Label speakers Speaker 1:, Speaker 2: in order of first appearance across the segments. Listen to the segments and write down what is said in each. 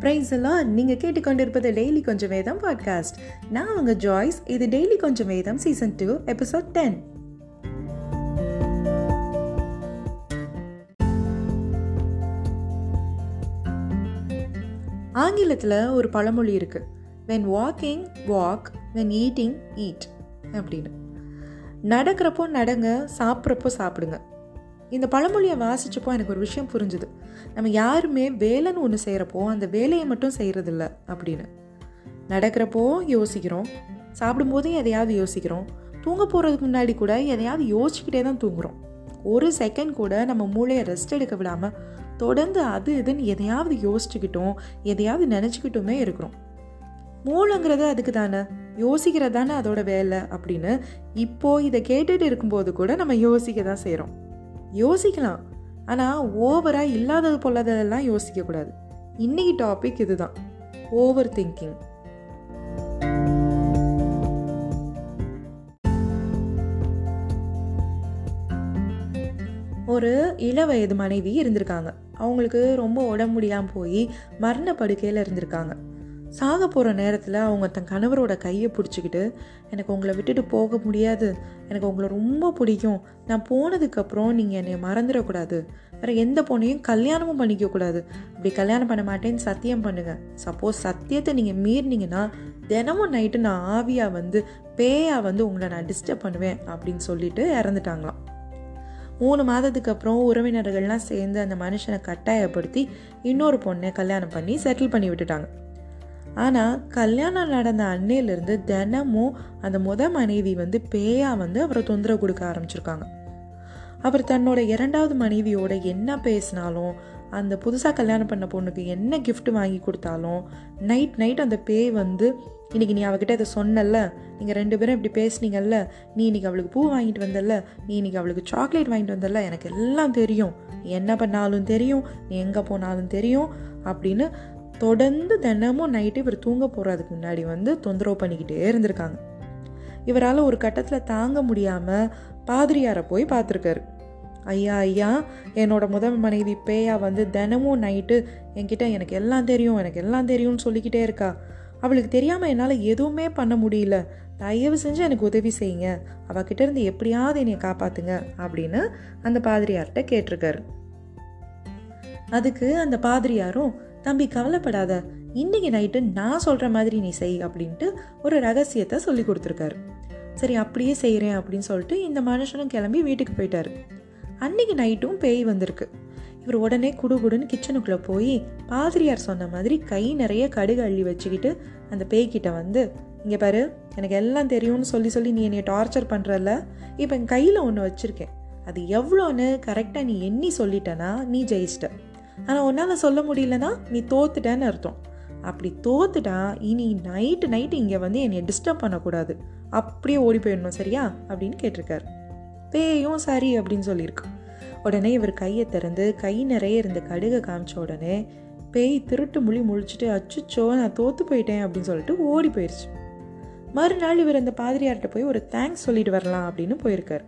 Speaker 1: Price எல்லாம் நீங்கள் கேட்டுக்கொண்டிருப்பது டெய்லி கொஞ்சம் வேதம் பாட்காஸ்ட் நான் உங்கள் ஜாய்ஸ் இது டெய்லி கொஞ்சம் வேதம் சீசன் டூ எபிசோட் டென் ஆங்கிலத்தில் ஒரு பழமொழி இருக்கு. When walking walk when eating eat அப்படின்னு. நடக்கிறப்போ நடங்க சாப்பிட்றப்போ சாப்பிடுங்க. இந்த பழமொழியை வாசிச்சப்போ எனக்கு ஒரு விஷயம் புரிஞ்சுது. நம்ம யாருமே வேலைன்னு ஒன்று செய்கிறப்போ அந்த வேலையை மட்டும் செய்கிறதில்ல அப்படின்னு. நடக்கிறப்போ யோசிக்கிறோம் சாப்பிடும்போதும் எதையாவது யோசிக்கிறோம் தூங்க போகிறதுக்கு முன்னாடி கூட எதையாவது யோசிச்சுக்கிட்டே தான் தூங்குறோம். ஒரு செகண்ட் கூட நம்ம மூளையை ரெஸ்ட் எடுக்க விடாமல் தொடர்ந்து அது இதுன்னு எதையாவது யோசிச்சுக்கிட்டோம் எதையாவது நினச்சிக்கிட்டுமே இருக்கிறோம். மூளைங்கிறது அதுக்கு தானே யோசிக்கிறது தானே அதோட வேலை அப்படின்னு இப்போது இதை கேட்டுட்டு இருக்கும்போது கூட நம்ம யோசிக்க தான் செய்கிறோம் யோசிக்கலாம். ஆனால் ஓவராக இல்லாதது பொல்லாததெல்லாம் யோசிக்கக்கூடாது இன்னைக்கு டாபிக் இதுதான். ஓவர் திங்கிங் ஒரு இள வயது மனைவி இருந்திருக்காங்க. அவங்களுக்கு ரொம்ப உடம்பு முடியாமல் போய் மரண படுக்கையில் இருந்திருக்காங்க. சாக போகிற நேரத்தில் அவங்க தன் கணவரோட கையை பிடிச்சிக்கிட்டு எனக்கு உங்களை விட்டுட்டு போக முடியாது. எனக்கு உங்களை ரொம்ப பிடிக்கும். நான் போனதுக்கப்புறம் நீங்கள் என்னை மறந்துடக்கூடாது. வேறு எந்த பொண்ணையும் கல்யாணமும் பண்ணிக்கக்கூடாது அப்படி கல்யாணம் பண்ண மாட்டேன்னு சத்தியம் பண்ணுங்கள் சப்போஸ் சத்தியத்தை நீங்கள் மீறினீங்கன்னா தினமும் நைட்டு நான் ஆவியாக வந்து பேயாக வந்து உங்களை நான் டிஸ்டர்ப் பண்ணுவேன் அப்படின்னு சொல்லிட்டு இறந்துட்டாங்களாம். மூணு மாதத்துக்கு அப்புறம் உறவினர்கள்லாம் சேர்ந்து அந்த மனுஷனை கட்டாயப்படுத்தி இன்னொரு பொண்ணை கல்யாணம் பண்ணி செட்டில் பண்ணி விட்டுட்டாங்க. ஆனால் கல்யாணம் நடந்த அன்னையிலேருந்து தினமும் அந்த முத மனைவி வந்து பேயா வந்து அவரை தொந்தரவு கொடுக்க ஆரம்பிச்சிருக்காங்க. அவர் தன்னோட இரண்டாவது மனைவியோட என்ன பேசினாலும் அந்த புதுசாக கல்யாணம் பண்ண பொண்ணுக்கு என்ன கிஃப்ட் வாங்கி கொடுத்தாலும் நைட் நைட் அந்த பேய் வந்து இன்றைக்கி நீ அவகிட்ட இதை சொன்னல நீங்கள் ரெண்டு பேரும் இப்படி பேசுனீங்கல்ல? நீ இன்னைக்கு அவளுக்கு பூ வாங்கிட்டு வந்தல நீ இன்னைக்கு அவளுக்கு சாக்லேட் வாங்கிட்டு வந்தல எனக்கு எல்லாம் தெரியும். நீ என்ன பண்ணாலும் தெரியும். நீ எங்கே போனாலும் தெரியும். அப்படின்னு தொடர்ந்து தினமும் நைட்டு இவர் தூங்க போகிறதுக்கு முன்னாடி வந்து தொந்தரவு பண்ணிக்கிட்டே இருந்திருக்காங்க. இவரால் ஒரு கட்டத்தில் தாங்க முடியாமல் பாதிரியாரை போய் பார்த்துருக்காரு. ஐயா ஐயா என்னோட முதல் மனைவி பேயா வந்து தினமும் நைட்டு என்கிட்ட எனக்கு எல்லாம் தெரியும் எனக்கு எல்லாம் தெரியும்னு சொல்லிக்கிட்டே இருக்கா. அவளுக்கு தெரியாமல் என்னால் எதுவுமே பண்ண முடியல. தயவு செஞ்சு எனக்கு உதவி செய்யுங்க. அவகிட்ட இருந்து எப்படியாவது என்னை காப்பாற்றுங்க அப்படின்னு அந்த பாதிரியார்கிட்ட கேட்டிருக்காரு. அதுக்கு அந்த பாதிரியாரும் தம்பி கவலைப்படாத. இன்னைக்கு நைட்டு நான் சொல்கிற மாதிரி நீ செய் அப்படின்ட்டு ஒரு ரகசியத்தை சொல்லி கொடுத்துருக்காரு. சரி அப்படியே செய்கிறேன் அப்படின்னு சொல்லிட்டு இந்த மனுஷனும் கிளம்பி வீட்டுக்கு போயிட்டாரு. அன்னைக்கு நைட்டும் பேய் வந்திருக்கு. இவர் உடனே குடுகுடுன்னு கிச்சனுக்குள்ளே போய் பாதிரியார் சொன்ன மாதிரி கை நிறைய கடுகு அள்ளி வச்சுக்கிட்டு அந்த பேய்கிட்ட வந்து இங்கே பாரு எனக்கு எல்லாம் தெரியும்னு சொல்லி சொல்லி நீ என்னை டார்ச்சர் பண்ணுறல இப்போ என் கையில் ஒன்று வச்சுருக்கேன். அது எவ்வளோன்னு கரெக்டாக நீ எண்ணி சொல்லிட்டனா நீ ஜெயிச்சிட்ட. ஆனால் உன்னால் சொல்ல முடியலன்னா நீ தோத்துட்டேன்னு அர்த்தம். அப்படி தோத்துட்டா இனி நைட்டு நைட்டு இங்கே வந்து என்னை டிஸ்டர்ப் பண்ணக்கூடாது. அப்படியே ஓடி போயிடணும் சரியா? அப்படின்னு கேட்டிருக்காரு. பேயும் சரி அப்படின்னு சொல்லியிருக்கு. உடனே இவர் கையை திறந்து கை நிறைய இருந்த கடுகை காமிச்ச உடனே பேய் திருட்டு மொழி முழிச்சிட்டு அச்சுச்சோ நான் தோத்து போயிட்டேன் அப்படின்னு சொல்லிட்டு ஓடி போயிடுச்சு மறுநாள் இவர் அந்த பாதிரியார்கிட்ட போய் ஒரு தேங்க்ஸ் சொல்லிட்டு வரலாம் அப்படின்னு போயிருக்காரு.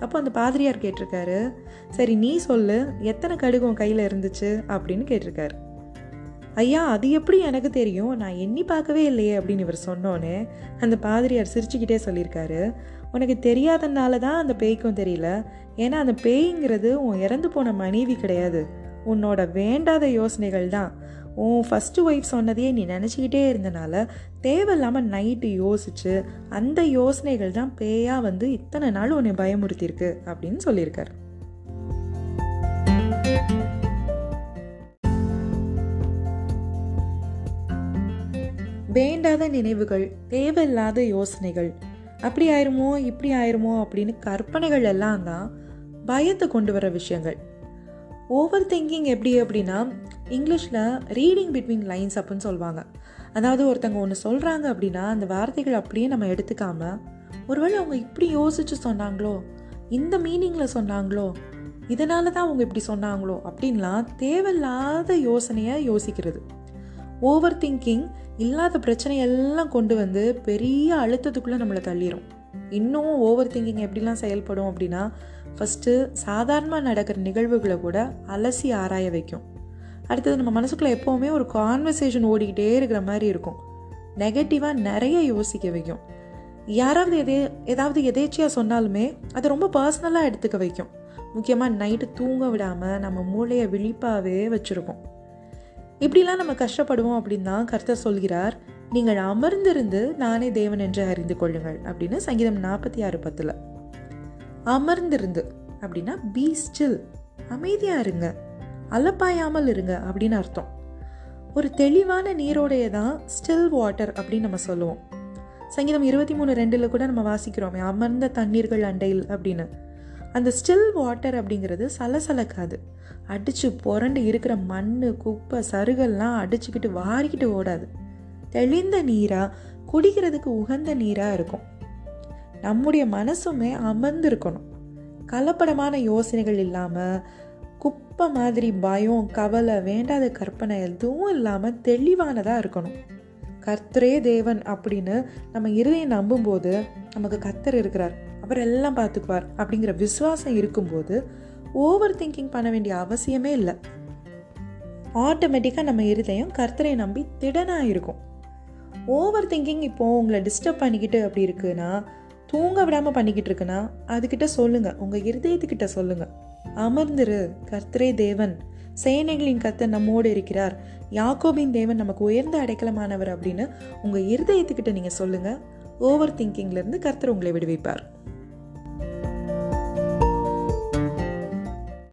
Speaker 1: அப்போ அந்த பாதிரியார் கேட்டிருக்காரு சரி நீ சொல்லு எத்தனை கடுகு உன் கையில் இருந்துச்சு? அப்படின்னு கேட்டிருக்காரு. ஐயா அது எப்படி எனக்கு தெரியும்? நான் எண்ணி பார்க்கவே இல்லையே அப்படின்னு இவர் சொன்னோன்னே அந்த பாதிரியார் சிரிச்சுக்கிட்டே சொல்லியிருக்காரு. உனக்கு தெரியாதனால தான் அந்த பேய்க்கும் தெரியல. ஏன்னா அந்த பேய்ங்கிறது உன் இறந்து போன மனைவி கிடையாது. உன்னோட வேண்டாத யோசனைகள் தான். உன் ஃபஸ்ட்டு ஒய்ஃப் சொன்னதையே நீ நினச்சிக்கிட்டே இருந்தனால தேவையில்லாமல் நைட்டு யோசிச்சு அந்த யோசனைகள் தான் பேயாக வந்து இத்தனை நாள் உன்னை பயமுறுத்தியிருக்கு அப்படின்னு சொல்லியிருக்காரு. வேண்டாத நினைவுகள் தேவையில்லாத யோசனைகள் அப்படி ஆயிருமோ இப்படி ஆயிருமோ அப்படின்னு கற்பனைகள் எல்லாம் தான் பயத்தை கொண்டு வர விஷயங்கள். ஓவர் திங்கிங் எப்படி அப்படின்னா இங்கிலீஷில் ரீடிங் பிட்வீன் லைன்ஸ் அப்படின்னு சொல்லுவாங்க அதாவது ஒருத்தங்க ஒன்று சொல்கிறாங்க அப்படின்னா அந்த வார்த்தைகள் அப்படியே நம்ம எடுத்துக்காம ஒருவேளை அவங்க இப்படி யோசிச்சு சொன்னாங்களோ இந்த மீனிங்கில் சொன்னாங்களோ இதனால தான் அவங்க இப்படி சொன்னாங்களோ அப்படின்லாம் தேவையில்லாத யோசனையை யோசிக்கிறது. ஓவர் திங்கிங் இல்லாத பிரச்சனையெல்லாம் கொண்டு வந்து பெரிய அழுத்தத்துக்குள்ளே நம்மளை தள்ளிடும் இன்னும் ஓவர் திங்கிங் எப்படிலாம் செயல்படும் அப்படின்னா ஃபஸ்ட்டு சாதாரணமாக நடக்கிற நிகழ்வுகளை கூட அலசி ஆராய வைக்கும். அடுத்தது நம்ம மனசுக்குள்ளே எப்போவுமே ஒரு கான்வர்சேஷன் ஓடிக்கிட்டே இருக்கிற மாதிரி இருக்கும். நெகட்டிவாக நிறைய யோசிக்க வைக்கும். யாராவது எதே ஏதாவது எதேச்சியாக சொன்னாலுமே அதை ரொம்ப பர்சனலாக எடுத்துக்க வைக்கும். முக்கியமாக நைட்டு தூங்க விடாமல் நம்ம மூளையை விழிப்பாகவே வச்சுருக்கோம். இப்படிலாம் நம்ம கஷ்டப்படுவோம் அப்படின்னு தான் கர்த்தர் சொல்கிறார். நீங்கள் அமர்ந்திருந்து நானே தேவன் என்று அறிந்து கொள்ளுங்கள் அப்படின்னு சங்கீதம் நாற்பத்தி ஆறு பத்தில். அமர்ந்திருந்து. அப்படின்னா பி ஸ்டில் அமைதியாக இருங்க. அலப்பாயாமல் இருங்க அப்படின்னு அர்த்தம். ஒரு தெளிவான நீரோடைய தான் ஸ்டில் வாட்டர் அப்படின்னு நம்ம சொல்லுவோம். சங்கீதம் இருபத்தி மூணு ரெண்டில் கூட நம்ம வாசிக்கிறோமே அமர்ந்த தண்ணீர்கள் அண்டையில் அப்படின்னு. அந்த ஸ்டில் வாட்டர் அப்படிங்கிறது சலசலக்காது. அடித்து புரண்டு இருக்கிற மண் குப்பை சருகல்லாம் அடிச்சுக்கிட்டு வாரிக்கிட்டு ஓடாது. தெளிந்த நீராக குடிக்கிறதுக்கு உகந்த நீராக இருக்கும். நம்முடைய மனசுமே அமர்ந்திருக்கணும். கலப்படமான யோசனைகள் இல்லாமல் குப்பை மாதிரி பயம் கவலை வேண்டாத கற்பனை எதுவும் இல்லாமல் தெளிவானதாக இருக்கணும். கர்த்தரே தேவன் அப்படின்னு நம்ம இருதயம் நம்பும்போது நமக்கு கர்த்தர் இருக்கிறார். அவர் எல்லாம் பார்த்துக்குவார் அப்படிங்கிற விசுவாசம் இருக்கும்போது ஓவர் திங்கிங் பண்ண வேண்டிய அவசியமே இல்லை. ஆட்டோமேட்டிக்காக நம்ம இருதயம் கர்த்தரை நம்பி திடனாக இருக்கும். ஓவர் திங்கிங் இப்போது உங்களை டிஸ்டர்ப் பண்ணிக்கிட்டு அப்படி இருக்குன்னா தூங்க விடாமல் பண்ணிக்கிட்டு இருக்குன்னா அதுக்கிட்ட சொல்லுங்கள் உங்கள் இருதயத்துக்கிட்ட சொல்லுங்கள் அமர்ந்திரு கர்த்தரே தேவன். சேனைகளின் கர்த்தர் நம்மோடு இருக்கிறார். யாக்கோபின் தேவன் நமக்கு உயர்ந்த அடைக்கலமானவர் அப்படின்னு உங்கள் இருதயத்துக்கிட்ட நீங்கள் சொல்லுங்கள் ஓவர் திங்கிங்லேருந்து கர்த்தர் உங்களை விடுவிப்பார்.